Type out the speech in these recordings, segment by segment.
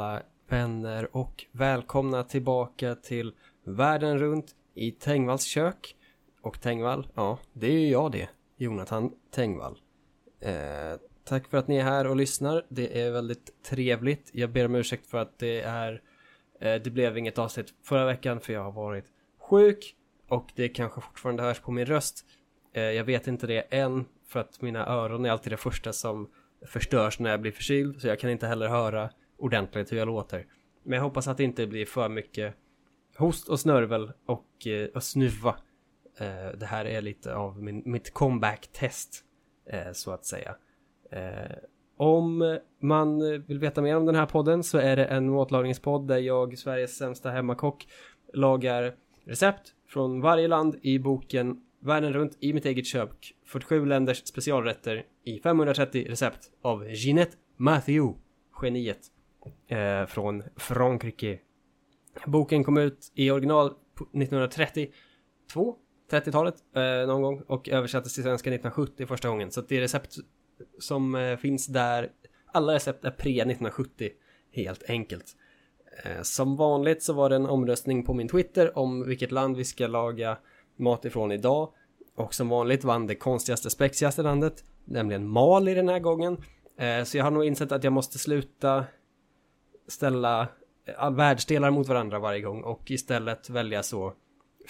alla vänner och välkomna tillbaka till Världen runt i Tengvalls kök. Och Tengvall, ja, det är ju jag det. Jonathan Tengvall. Eh, tack för att ni är här och lyssnar. Det är väldigt trevligt. Jag ber om ursäkt för att det är eh, det blev inget avsnitt förra veckan för jag har varit sjuk och det kanske fortfarande hörs på min röst. Eh, jag vet inte det än för att mina öron är alltid det första som förstörs när jag blir förkyld så jag kan inte heller höra ordentligt hur jag låter. Men jag hoppas att det inte blir för mycket host och snörvel och, eh, och snuva. Eh, det här är lite av min, mitt comeback-test eh, så att säga. Om man vill veta mer om den här podden så är det en matlagningspodd där jag, Sveriges sämsta hemmakock, lagar recept från varje land i boken Världen runt i mitt eget kök 47 länders specialrätter i 530 recept av Ginette Matthew geniet eh, från Frankrike. Boken kom ut i original 1932, 30-talet eh, någon gång och översattes till svenska 1970 första gången. Så det recept som eh, finns där. Alla recept är pre 1970 helt enkelt. Eh, som vanligt så var det en omröstning på min Twitter om vilket land vi ska laga mat ifrån idag. Och som vanligt vann det konstigaste, spexigaste landet, nämligen Mali den här gången. Eh, så jag har nog insett att jag måste sluta ställa eh, världsdelar mot varandra varje gång och istället välja så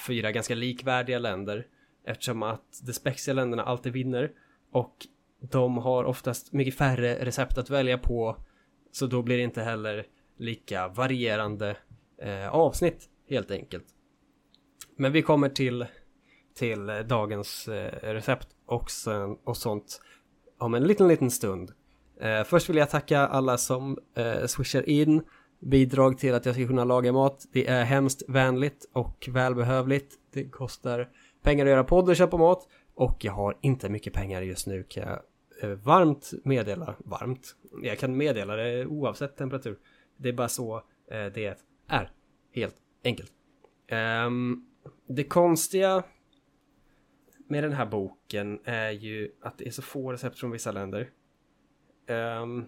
fyra ganska likvärdiga länder eftersom att de spexiga länderna alltid vinner och de har oftast mycket färre recept att välja på så då blir det inte heller lika varierande eh, avsnitt helt enkelt. Men vi kommer till till dagens eh, recept och, sen, och sånt om en liten, liten stund. Eh, först vill jag tacka alla som eh, swishar in bidrag till att jag ska kunna laga mat. Det är hemskt vänligt och välbehövligt. Det kostar pengar att göra podd och köpa mat och jag har inte mycket pengar just nu kan jag eh, varmt meddela. Varmt? Jag kan meddela det oavsett temperatur. Det är bara så eh, det är. Helt enkelt. Um, det konstiga med den här boken är ju att det är så få recept från vissa länder. Um,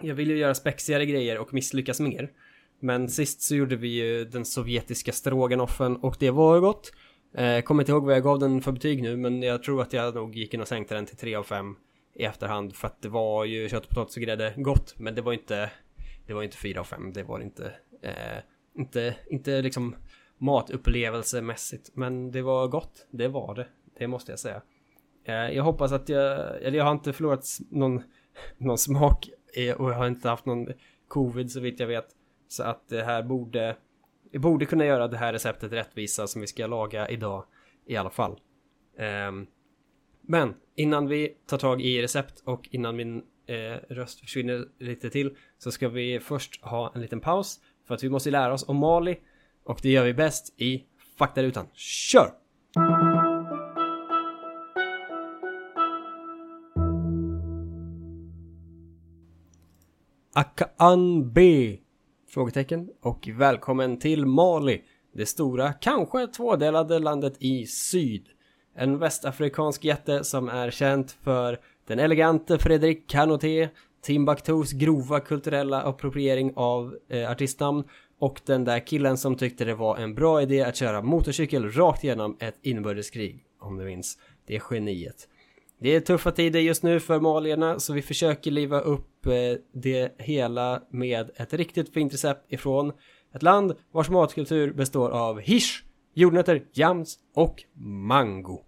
jag vill ju göra spexigare grejer och misslyckas mer. Men sist så gjorde vi ju den sovjetiska stroganoffen och det var gott. Eh, kommer inte ihåg vad jag gav den för betyg nu men jag tror att jag nog gick in och sänkte den till 3 av 5 i efterhand för att det var ju kött, potatis och grädde gott men det var inte det var inte 4 av 5 det var inte eh, inte inte liksom matupplevelsemässigt men det var gott det var det det måste jag säga. Eh, jag hoppas att jag, eller jag har inte förlorat någon, någon smak och jag har inte haft någon covid så vitt jag vet. Så att det här borde, jag borde kunna göra det här receptet rättvisa som vi ska laga idag i alla fall. Um, men innan vi tar tag i recept och innan min eh, röst försvinner lite till så ska vi först ha en liten paus för att vi måste lära oss om Mali och det gör vi bäst i faktarutan. Kör! Akaan B? Frågetecken. Och välkommen till Mali. Det stora, kanske tvådelade landet i syd. En västafrikansk jätte som är känt för den elegante Fredrik Kanoté, Timbuktus grova kulturella appropriering av eh, artistnamn och den där killen som tyckte det var en bra idé att köra motorcykel rakt igenom ett inbördeskrig, om du minns. Det är geniet. Det är tuffa tider just nu för malierna så vi försöker liva upp eh, det hela med ett riktigt fint recept ifrån ett land vars matkultur består av hirs, jordnötter, jams och mango.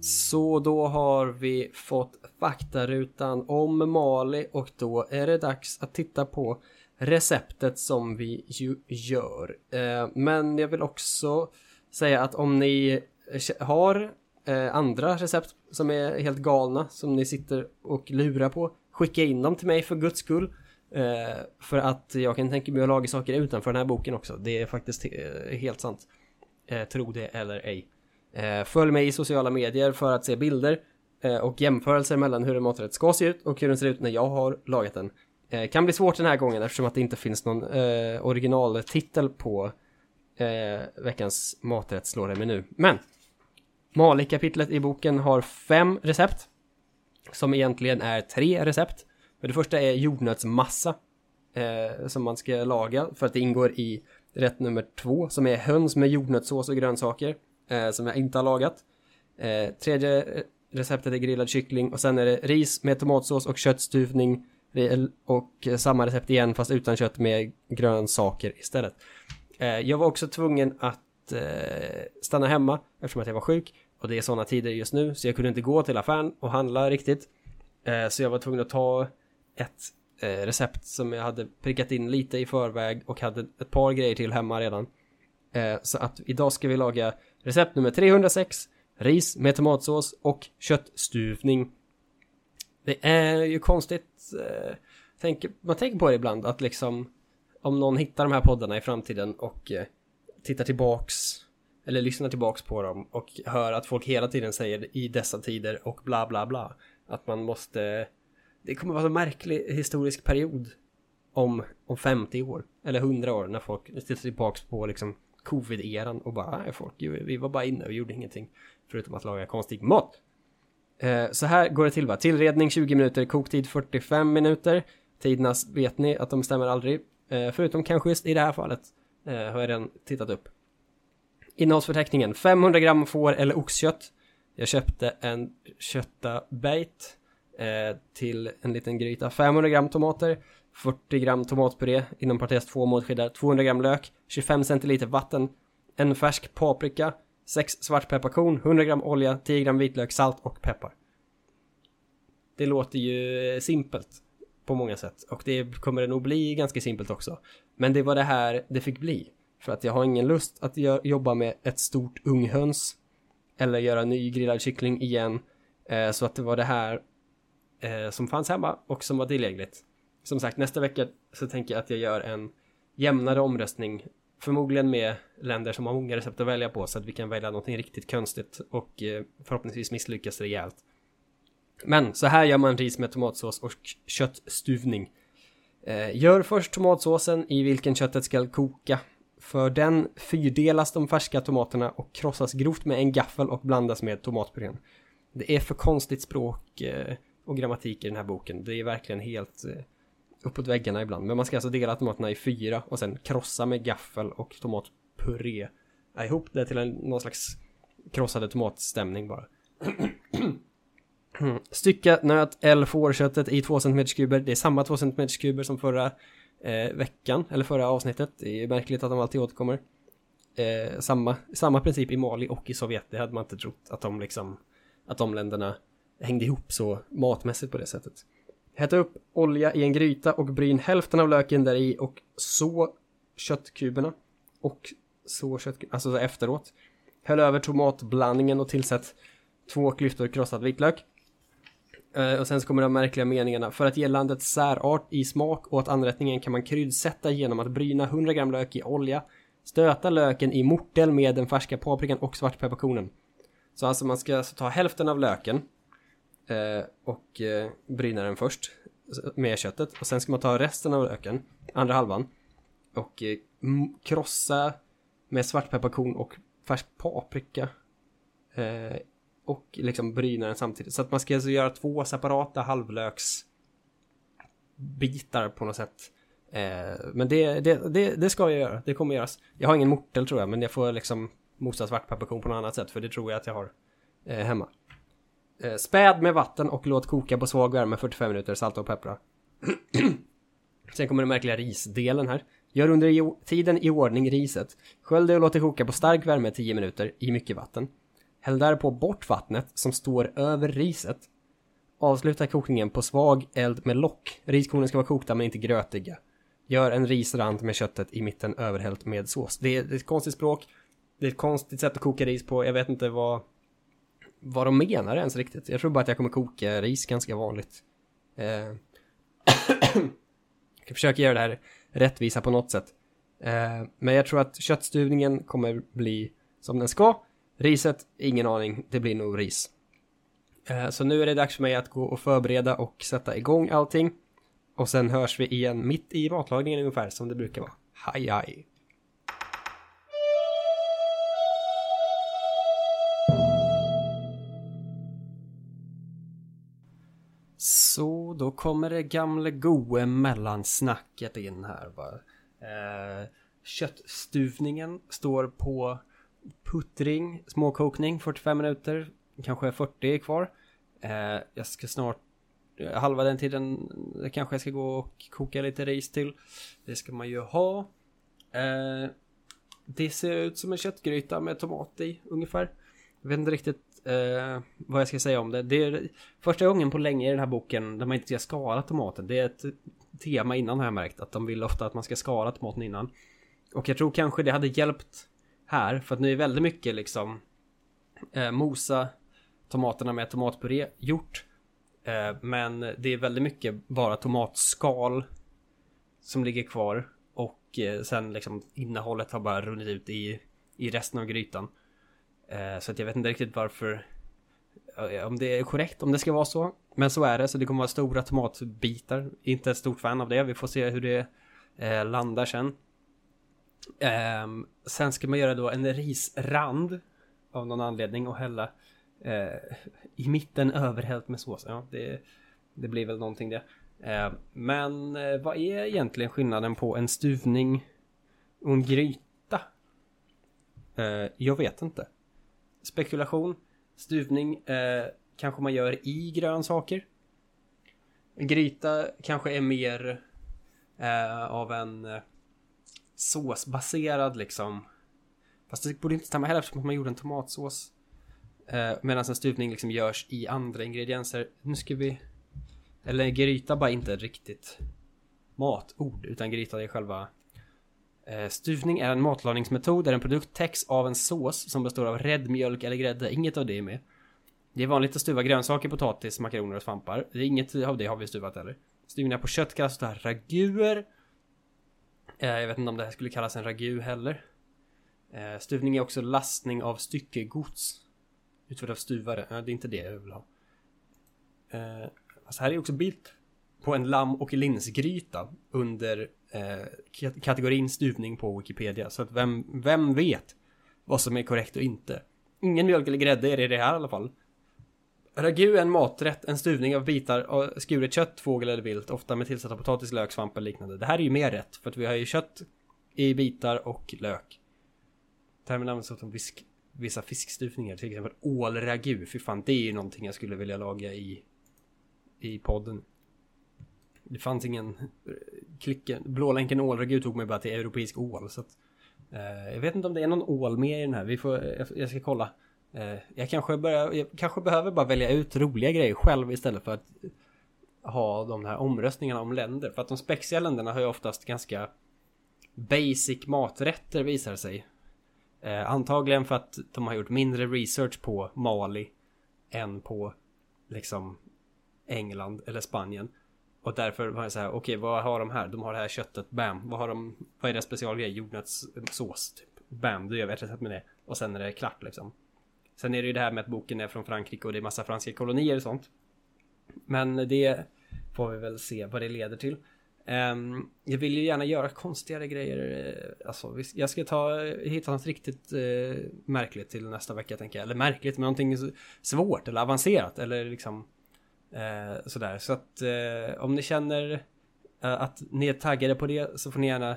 Så då har vi fått faktarutan om Mali och då är det dags att titta på receptet som vi ju gör. Eh, men jag vill också säga att om ni har eh, andra recept som är helt galna som ni sitter och lurar på, skicka in dem till mig för guds skull. Eh, för att jag kan tänka mig att laga saker utanför den här boken också. Det är faktiskt eh, helt sant. Eh, tro det eller ej. Eh, följ mig i sociala medier för att se bilder och jämförelser mellan hur en maträtt ska se ut och hur den ser ut när jag har lagat den. Eh, kan bli svårt den här gången eftersom att det inte finns någon eh, originaltitel på eh, veckans maträtt slår det nu. Men Mali-kapitlet i boken har fem recept som egentligen är tre recept. Men det första är jordnötsmassa eh, som man ska laga för att det ingår i rätt nummer två som är höns med jordnötssås och grönsaker eh, som jag inte har lagat. Eh, tredje eh, receptet är grillad kyckling och sen är det ris med tomatsås och köttstuvning och eh, samma recept igen fast utan kött med grönsaker istället. Eh, jag var också tvungen att eh, stanna hemma eftersom att jag var sjuk och det är sådana tider just nu så jag kunde inte gå till affären och handla riktigt. Så jag var tvungen att ta ett recept som jag hade prickat in lite i förväg och hade ett par grejer till hemma redan. Så att idag ska vi laga recept nummer 306 ris med tomatsås och köttstuvning. Det är ju konstigt, eh, tänk, man tänker på det ibland att liksom om någon hittar de här poddarna i framtiden och eh, tittar tillbaks eller lyssnar tillbaks på dem och hör att folk hela tiden säger i dessa tider och bla bla bla. Att man måste, det kommer vara en märklig historisk period om, om 50 år eller 100 år när folk tittar tillbaks på liksom covid-eran och bara, nej folk, vi var bara inne och gjorde ingenting. Förutom att laga konstig mat. Eh, så här går det till va? Tillredning 20 minuter, koktid 45 minuter. Tiderna vet ni att de stämmer aldrig. Eh, förutom kanske just i det här fallet. Eh, har jag redan tittat upp. Innehållsförteckningen 500 gram får eller oxkött. Jag köpte en köttabeit eh, till en liten gryta. 500 gram tomater. 40 gram tomatpuré, inom parentes två målskedar, 200 gram lök, 25 centiliter vatten, en färsk paprika, 6 svartpepparkorn, 100 gram olja, 10 gram vitlök, salt och peppar. Det låter ju eh, simpelt på många sätt och det kommer det nog bli ganska simpelt också. Men det var det här det fick bli. För att jag har ingen lust att jobba med ett stort unghöns eller göra ny grillad kyckling igen. Eh, så att det var det här eh, som fanns hemma och som var tillgängligt. Som sagt, nästa vecka så tänker jag att jag gör en jämnare omröstning Förmodligen med länder som har många recept att välja på så att vi kan välja någonting riktigt konstigt och eh, förhoppningsvis misslyckas rejält. Men så här gör man ris med tomatsås och köttstuvning. Eh, gör först tomatsåsen i vilken köttet ska koka. För den fyrdelas de färska tomaterna och krossas grovt med en gaffel och blandas med tomatpurén. Det är för konstigt språk eh, och grammatik i den här boken. Det är verkligen helt uppåt väggarna ibland. Men man ska alltså dela tomaterna i fyra och sen krossa med gaffel och tomatpuré. Ihop det till en, någon slags krossade tomatstämning bara. Stycka nöt eller fårköttet i 2 cm kuber. Det är samma 2 cm kuber som förra eh, veckan, eller förra avsnittet. Det är märkligt att de alltid återkommer. Eh, samma, samma princip i Mali och i Sovjet. Det hade man inte trott att de liksom, att de länderna hängde ihop så matmässigt på det sättet. Hetta upp olja i en gryta och bryn hälften av löken där i och så köttkuberna. Och så köttkuberna, alltså efteråt. Häll över tomatblandningen och tillsätt två klyftor krossad vitlök. Eh, och sen så kommer de märkliga meningarna. För att ge landet särart i smak och åt anrättningen kan man kryddsätta genom att bryna 100 gram lök i olja. Stöta löken i mortel med den färska paprikan och svartpepparkornen. Så alltså man ska alltså ta hälften av löken Eh, och eh, bryna den först med köttet och sen ska man ta resten av löken, andra halvan och eh, krossa med svartpepparkorn och färsk paprika och liksom bryna den samtidigt. Så att man ska alltså göra två separata halvlöks bitar på något sätt. Men det, det, det, det, ska jag göra, det kommer göras. Jag har ingen mortel tror jag, men jag får liksom mosa svartpepparkorn på något annat sätt för det tror jag att jag har hemma. Eh, späd med vatten och låt koka på svag värme 45 minuter, salta och peppra. Sen kommer den märkliga risdelen här. Gör under tiden i ordning riset. Skölj det och låt det koka på stark värme 10 minuter i mycket vatten. Häll därpå bort vattnet som står över riset. Avsluta kokningen på svag eld med lock. Riskornen ska vara kokta men inte grötiga. Gör en risrand med köttet i mitten överhällt med sås. Det är, det är ett konstigt språk. Det är ett konstigt sätt att koka ris på. Jag vet inte vad vad de menar ens riktigt. Jag tror bara att jag kommer koka ris ganska vanligt. Eh. jag försöker försöka göra det här rättvisa på något sätt. Eh, men jag tror att köttstuvningen kommer bli som den ska. Riset, ingen aning, det blir nog ris. Eh, så nu är det dags för mig att gå och förbereda och sätta igång allting. Och sen hörs vi igen mitt i matlagningen ungefär som det brukar vara. Hej hej! Då kommer det gamle goe mellansnacket in här bara. Eh, köttstuvningen står på puttring, småkokning, 45 minuter. Kanske 40 kvar. Eh, jag ska snart, eh, halva den tiden eh, kanske jag ska gå och koka lite ris till. Det ska man ju ha. Eh, det ser ut som en köttgryta med tomat i ungefär. Jag vet inte riktigt eh, vad jag ska säga om det. Det är första gången på länge i den här boken där man inte ska skala tomaten. Det är ett tema innan har jag märkt. Att de vill ofta att man ska skala tomaten innan. Och jag tror kanske det hade hjälpt här. För att nu är väldigt mycket liksom eh, mosa tomaterna med tomatpuré gjort. Eh, men det är väldigt mycket bara tomatskal som ligger kvar. Och eh, sen liksom innehållet har bara runnit ut i, i resten av grytan. Eh, så att jag vet inte riktigt varför eh, om det är korrekt, om det ska vara så. Men så är det, så det kommer vara stora tomatbitar. Inte ett stort fan av det, vi får se hur det eh, landar sen. Eh, sen ska man göra då en risrand av någon anledning och hälla eh, i mitten överhällt med sås. Ja, det, det blir väl någonting det. Ehm, men eh, vad är egentligen skillnaden på en stuvning och en gryta? jag vet inte spekulation. Stuvning eh, kanske man gör i grönsaker. En gryta kanske är mer eh, av en eh, såsbaserad liksom. Fast det borde inte stämma heller eftersom man gjorde en tomatsås. Eh, Medan en stuvning liksom görs i andra ingredienser. Nu ska vi... Eller gryta bara inte riktigt matord utan gryta är själva Eh, stuvning är en matlagningsmetod där en produkt täcks av en sås som består av rädd mjölk eller grädde. Inget av det är med. Det är vanligt att stuva grönsaker, potatis, makaroner och svampar. Det är inget av det har vi stuvat heller. Stuvningar på kött kallas för raguer. Eh, jag vet inte om det här skulle kallas en ragu heller. Eh, stuvning är också lastning av styckegods. Utförd av stuvare. Det är inte det jag vill ha. Alltså här är också bild på en lamm och linsgryta under eh, kategorin stuvning på Wikipedia. Så att vem, vem vet vad som är korrekt och inte? Ingen mjölk eller grädde är det i det här i alla fall. Ragu är en maträtt, en stuvning av bitar av skuret kött, fågel eller vilt, ofta med tillsatt av potatis, lök, svamp eller liknande. Det här är ju mer rätt, för att vi har ju kött i bitar och lök. Termen används som visk, vissa fiskstuvningar, till exempel ålragu. Fy fan, det är ju någonting jag skulle vilja laga i, i podden. Det fanns ingen eh, klicken, blålänken ålragu tog mig bara till europeisk ål så att, eh, Jag vet inte om det är någon ål med i den här, vi får, jag, jag ska kolla. Eh, Jag kanske börjar, jag kanske behöver bara välja ut roliga grejer själv istället för att ha de här omröstningarna om länder. För att de spexiga länderna har ju oftast ganska basic maträtter visar sig. Eh, Antagligen för att de har gjort mindre research på Mali än på liksom England eller Spanien och därför var jag så här, okej okay, vad har de här? De har det här köttet, bam. Vad har de, vad är deras specialgrej? Jordnötssås, typ. Bam, då gör vi ett recept med det. Och sen är det klart liksom. Sen är det ju det här med att boken är från Frankrike och det är massa franska kolonier och sånt. Men det får vi väl se vad det leder till. Um, jag vill ju gärna göra konstigare grejer. Eh, alltså, jag ska ta, hitta något riktigt uh, märkligt till nästa vecka tänker jag. Eller märkligt, men någonting svårt eller avancerat. Eller liksom Eh, sådär, så att eh, om ni känner eh, att ni är taggade på det så får ni gärna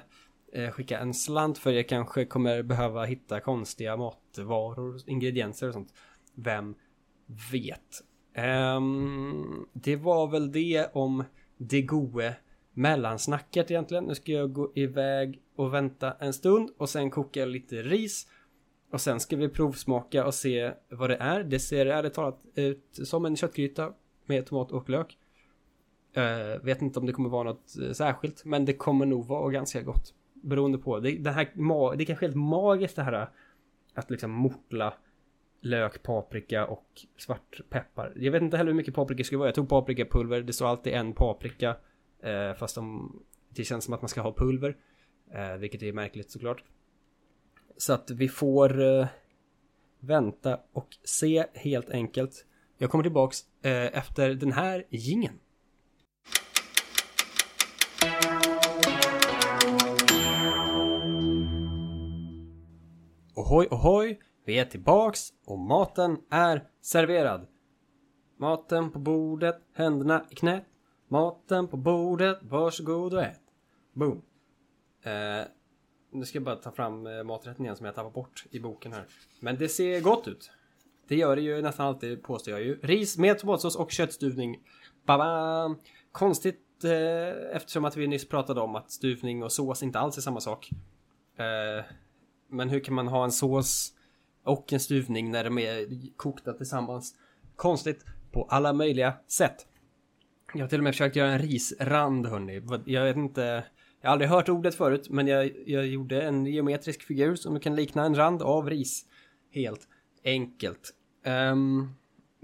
eh, skicka en slant för jag kanske kommer behöva hitta konstiga matvaror, ingredienser och sånt. Vem vet? Um, det var väl det om det goe mellansnacket egentligen. Nu ska jag gå iväg och vänta en stund och sen koka lite ris. Och sen ska vi provsmaka och se vad det är. Det ser ärligt talat ut som en köttgryta med tomat och lök. Uh, vet inte om det kommer vara något eh, särskilt, men det kommer nog vara ganska gott. Beroende på. Det, det, här, det är kanske helt magiskt det här eh, att liksom mortla lök, paprika och svartpeppar. Jag vet inte heller hur mycket paprika det skulle vara. Jag tog paprikapulver. Det står alltid en paprika. Uh, fast de, det känns som att man ska ha pulver. vilket är märkligt såklart. Så att vi får vänta och se helt enkelt. Jag kommer tillbaks eh, efter den här gingen. Ohoj, ohoj! Vi är tillbaks och maten är serverad. Maten på bordet, händerna i knät. Maten på bordet, varsågod och ät. Boom. Eh, nu ska jag bara ta fram eh, maträtten igen som jag tappade bort i boken här. Men det ser gott ut. Det gör det ju nästan alltid påstår jag ju. Ris med tomatsås och köttstuvning. Baba! Konstigt eh, eftersom att vi nyss pratade om att stuvning och sås inte alls är samma sak. Eh, men hur kan man ha en sås och en stuvning när de är kokta tillsammans? Konstigt på alla möjliga sätt. Jag har till och med försökt göra en risrand hörni. Jag vet inte. Jag har aldrig hört ordet förut men jag, jag gjorde en geometrisk figur som kan likna en rand av ris. Helt enkelt. Um,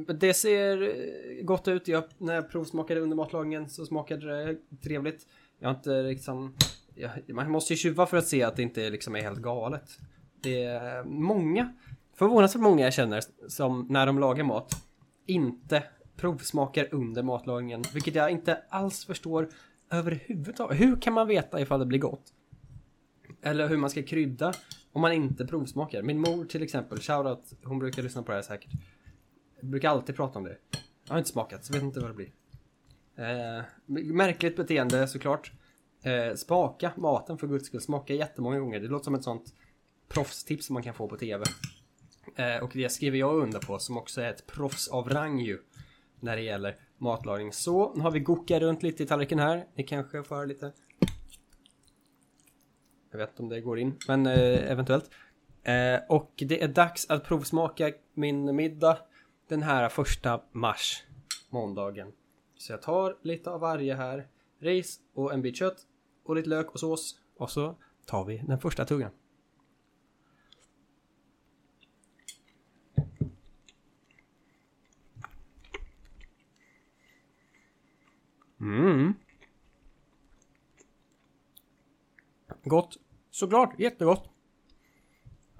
det ser eh, gott ut. Jag, när jag provsmakade under matlagningen så smakade det trevligt. Jag har inte liksom... Jag, man måste ju tjuva för att se att det inte liksom är helt galet. Det är många, förvånansvärt många jag känner som när de lagar mat inte provsmakar under matlagningen. Vilket jag inte alls förstår överhuvudtaget. Hur kan man veta ifall det blir gott? Eller hur man ska krydda om man inte provsmakar. Min mor till exempel, shoutout, hon brukar lyssna på det här säkert. Brukar alltid prata om det. Jag har inte smakat, så vet inte vad det blir. Eh, märkligt beteende såklart. Eh, spaka maten för guds skull. Smaka jättemånga gånger. Det låter som ett sånt proffstips som man kan få på TV. Eh, och det skriver jag under på som också är ett proffs av rang ju. När det gäller matlagning. Så, nu har vi gokat runt lite i tallriken här. Ni kanske får höra lite. Jag vet inte om det går in, men eh, eventuellt. Eh, och det är dags att provsmaka min middag den här första mars, måndagen. Så jag tar lite av varje här. Ris och en bit kött och lite lök och sås. Och så tar vi den första tuggan. Mm. Gott. Såklart, jättegott.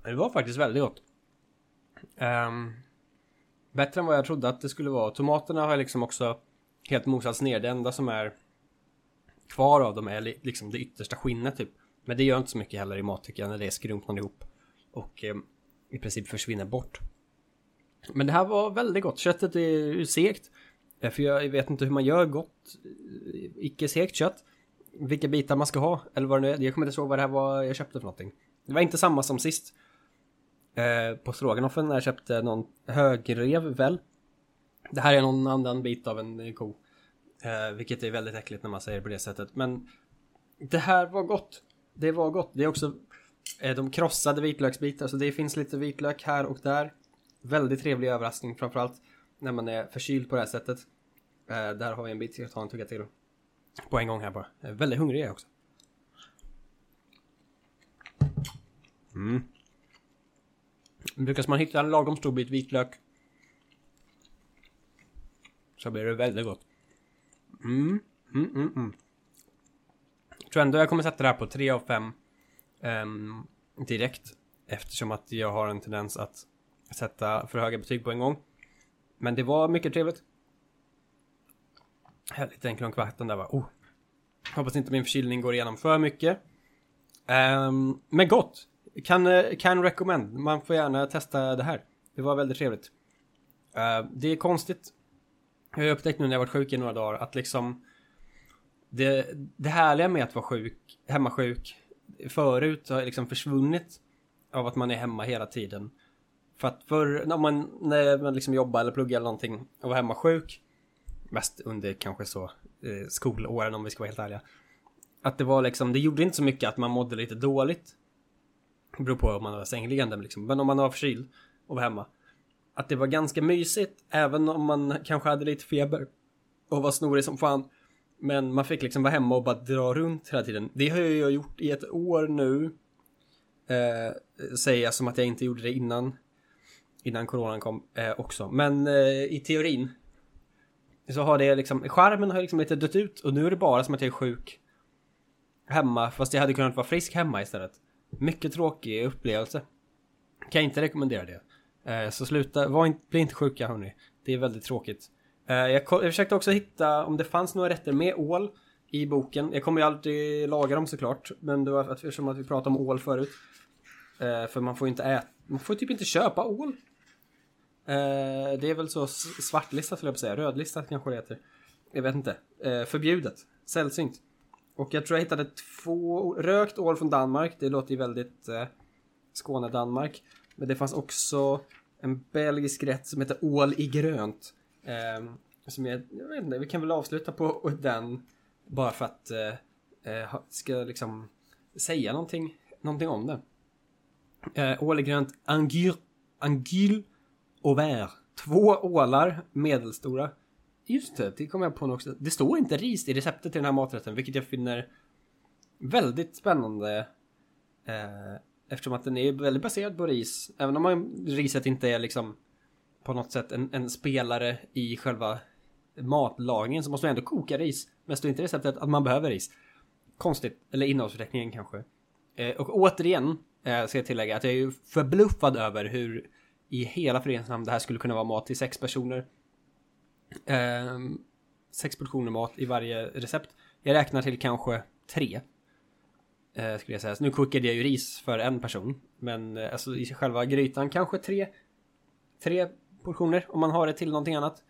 Det var faktiskt väldigt gott. Um, bättre än vad jag trodde att det skulle vara. Tomaterna har liksom också helt mosats ner. Det enda som är kvar av dem är liksom det yttersta skinnet typ. Men det gör inte så mycket heller i mat tycker jag när det skrumpnar ihop. Och eh, i princip försvinner bort. Men det här var väldigt gott. Köttet är segt. Eh, för jag vet inte hur man gör gott eh, icke segt kött. Vilka bitar man ska ha eller vad det nu är. Jag kommer inte ihåg vad det här var jag köpte för någonting. Det var inte samma som sist. Eh, på stroganoffen när jag köpte någon högrev väl. Det här är någon annan bit av en eh, ko. Eh, vilket är väldigt äckligt när man säger på det sättet. Men det här var gott. Det var gott. Det är också eh, de krossade vitlöksbitar. Så det finns lite vitlök här och där. Väldigt trevlig överraskning framförallt när man är förkyld på det här sättet. Eh, där har vi en bit, jag tar en tugga till. På en gång här bara. Jag är väldigt hungrig jag också. Mm. Lyckas man hitta en lagom stor bit vitlök så blir det väldigt gott. Mm, mm, mm, mm. Jag tror ändå jag kommer sätta det här på 3 av 5 um, ehm, direkt. Eftersom att jag har en tendens att sätta för höga betyg på en gång. Men det var mycket trevligt. Härligt, en klunk vatten där va. Oh. Hoppas inte min förkylning går igenom för mycket. Um, men gott. Kan, eh, kan recommend. Man får gärna testa det här. Det var väldigt trevligt. Uh, det är konstigt. Jag har upptäckt nu när jag varit sjuk i några dagar att liksom det, det härliga med att vara sjuk, hemmasjuk förut har liksom försvunnit av att man är hemma hela tiden. För att förr, när man, när man liksom jobbar eller pluggar eller någonting och var hemma sjuk Mest under kanske så eh, skolåren om vi ska vara helt ärliga. Att det var liksom, det gjorde inte så mycket att man mådde lite dåligt. Det beror på om man var sängliggande liksom Men om man var förkyld och var hemma. Att det var ganska mysigt även om man kanske hade lite feber Och var snorig som fan. Men man fick liksom vara hemma och bara dra runt hela tiden. Det har jag gjort i ett år nu. Eh, Säger jag som att jag inte gjorde det innan innan coronan kom eh, också. Men eh, i teorin så har det liksom, skärmen har liksom lite dött ut och nu är det bara som att jag är sjuk hemma fast jag hade kunnat vara frisk hemma istället. Mycket tråkig upplevelse. Kan inte rekommendera det. Eh, så sluta, var inte, bli inte sjuka hörni. Det är väldigt tråkigt. Eh, jag, jag försökte också hitta om det fanns några rätter med ål i boken. Jag kommer ju alltid laga dem såklart. Men det var eftersom att vi pratade om ål förut. Eh, för man får ju inte äta, man får typ inte köpa ål. Eh, det är väl så svartlistat skulle jag på säga, rödlistat kanske det heter. Jag vet inte. Eh, förbjudet, sällsynt. Och jag tror jag hittade två, rökt ål från Danmark, det låter ju väldigt eh, Skåne-Danmark. Men det fanns också en belgisk rätt som heter ål i grönt. Eh, som jag, jag vet inte, vi kan väl avsluta på den bara för att eh, eh ska liksom säga någonting, någonting om det. Eh, ål i grönt, Anguille angyl Auvert. Två ålar, medelstora. Just det, det kom jag på nu också. Det står inte ris i receptet till den här maträtten, vilket jag finner väldigt spännande. Eh, eftersom att den är väldigt baserad på ris. Även om man, riset inte är liksom på något sätt en, en spelare i själva matlagningen så måste man ändå koka ris. Men står inte i receptet att man behöver ris. Konstigt, eller innehållsförteckningen kanske. Eh, och återigen eh, ska jag tillägga att jag är ju förbluffad över hur i hela föreningens namn det här skulle kunna vara mat till sex personer. Ehm, sex portioner mat i varje recept. Jag räknar till kanske tre. Eh, skulle jag säga. Så nu kokade jag ju ris för en person. Men eh, alltså i själva grytan kanske tre. Tre portioner om man har det till någonting annat.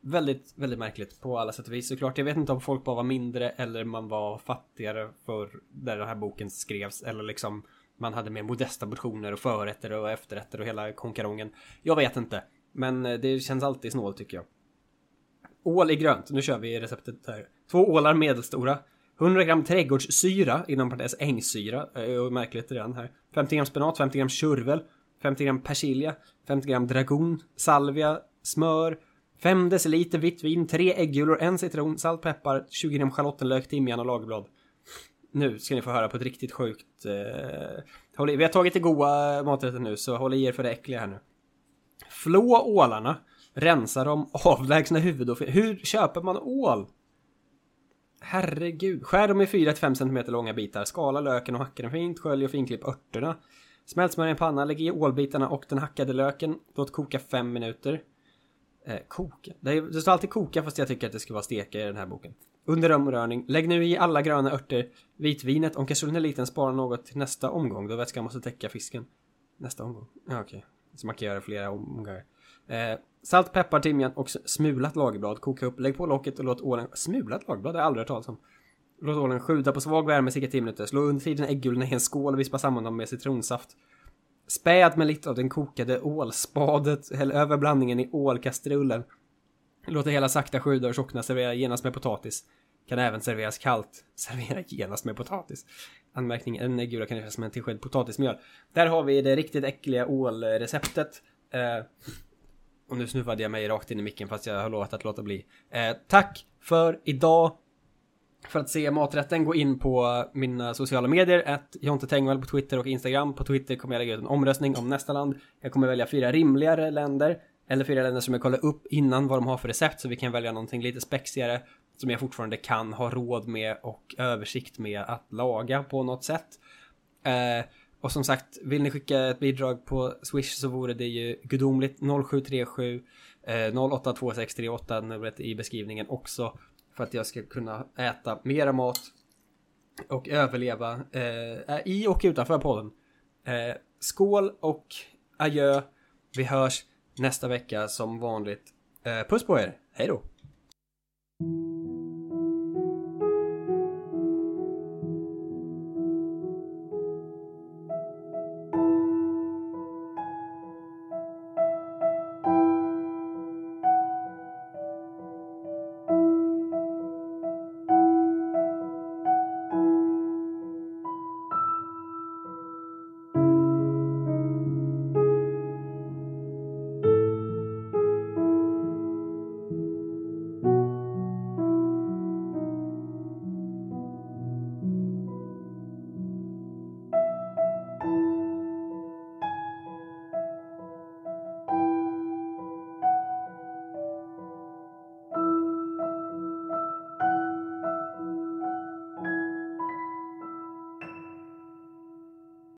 Väldigt, väldigt märkligt på alla sätt och vis såklart. Jag vet inte om folk bara var mindre eller man var fattigare för där den här boken skrevs. Eller liksom man hade mer modesta portioner och förrätter och efterrätter och hela konkarongen. Jag vet inte. Men eh, det känns alltid snålt tycker jag. Ål i grönt. Nu kör vi receptet här. Två ålar medelstora. 100 gram trädgårdssyra, inom parentes ängssyra, eh, Och märkligt redan här. 50 gram spenat, 50 gram körvel, 50 gram persilja, 50 gram dragon, salvia, smör, 5 deciliter vitt vin, 3 äggulor, 1 citron, salt, peppar, 20 gram schalottenlök, timjan och lagerblad. Nu ska ni få höra på ett riktigt sjukt... Eh, håll i, vi har tagit det goda maträtten nu, så håll i er för det äckliga här nu. Flå ålarna, rensa dem, avlägsna huvud och... Hur köper man ål? Herregud. Skär dem i 4-5 cm långa bitar. Skala löken och hacka den fint. Skölj och finklipp örterna. Smält smör i en panna. Lägg i ålbitarna och den hackade löken. Låt koka 5 minuter. Eh, koka? Det, är, det står alltid koka fast jag tycker att det ska vara steka i den här boken. Under omrörning. Lägg nu i alla gröna örter. Vitvinet. Om kastrullen är liten, spara något till nästa omgång då vätskan måste täcka fisken. Nästa omgång? Ja, okej. Så man kan göra flera omgångar. Eh, salt, peppar, timjan och smulat lagerblad. Koka upp, lägg på locket och låt ålen... Smulat lagerblad Det har jag aldrig hört talas om. Låt ålen sjuda på svag värme cirka 10 minuter. Slå under tiden äggulorna i en skål och vispa samman dem med citronsaft. Späd med lite av den kokade ålspadet. Häll över blandningen i ålkastrullen. Låt det hela sakta sjuda och tjockna. Servera genast med potatis. Kan även serveras kallt. Servera genast med potatis. Anmärkning, en gula kan göras med en tillsked potatismjöl. Där har vi det riktigt äckliga ålreceptet. Eh, och nu snuvade jag mig rakt in i micken fast jag har lovat att låta bli. Eh, tack för idag. För att se maträtten, gå in på mina sociala medier, att Jonte Tengvall på Twitter och Instagram. På Twitter kommer jag lägga ut en omröstning om nästa land. Jag kommer välja fyra rimligare länder, eller fyra länder som jag kollar upp innan vad de har för recept, så vi kan välja någonting lite spexigare, som jag fortfarande kan ha råd med och översikt med att laga på något sätt. Eh, och som sagt, vill ni skicka ett bidrag på Swish så vore det ju gudomligt 0737 eh, 082638 numret i beskrivningen också. För att jag ska kunna äta mera mat och överleva eh, i och utanför podden. Eh, skål och adjö. Vi hörs nästa vecka som vanligt. Eh, puss på er. Hej då.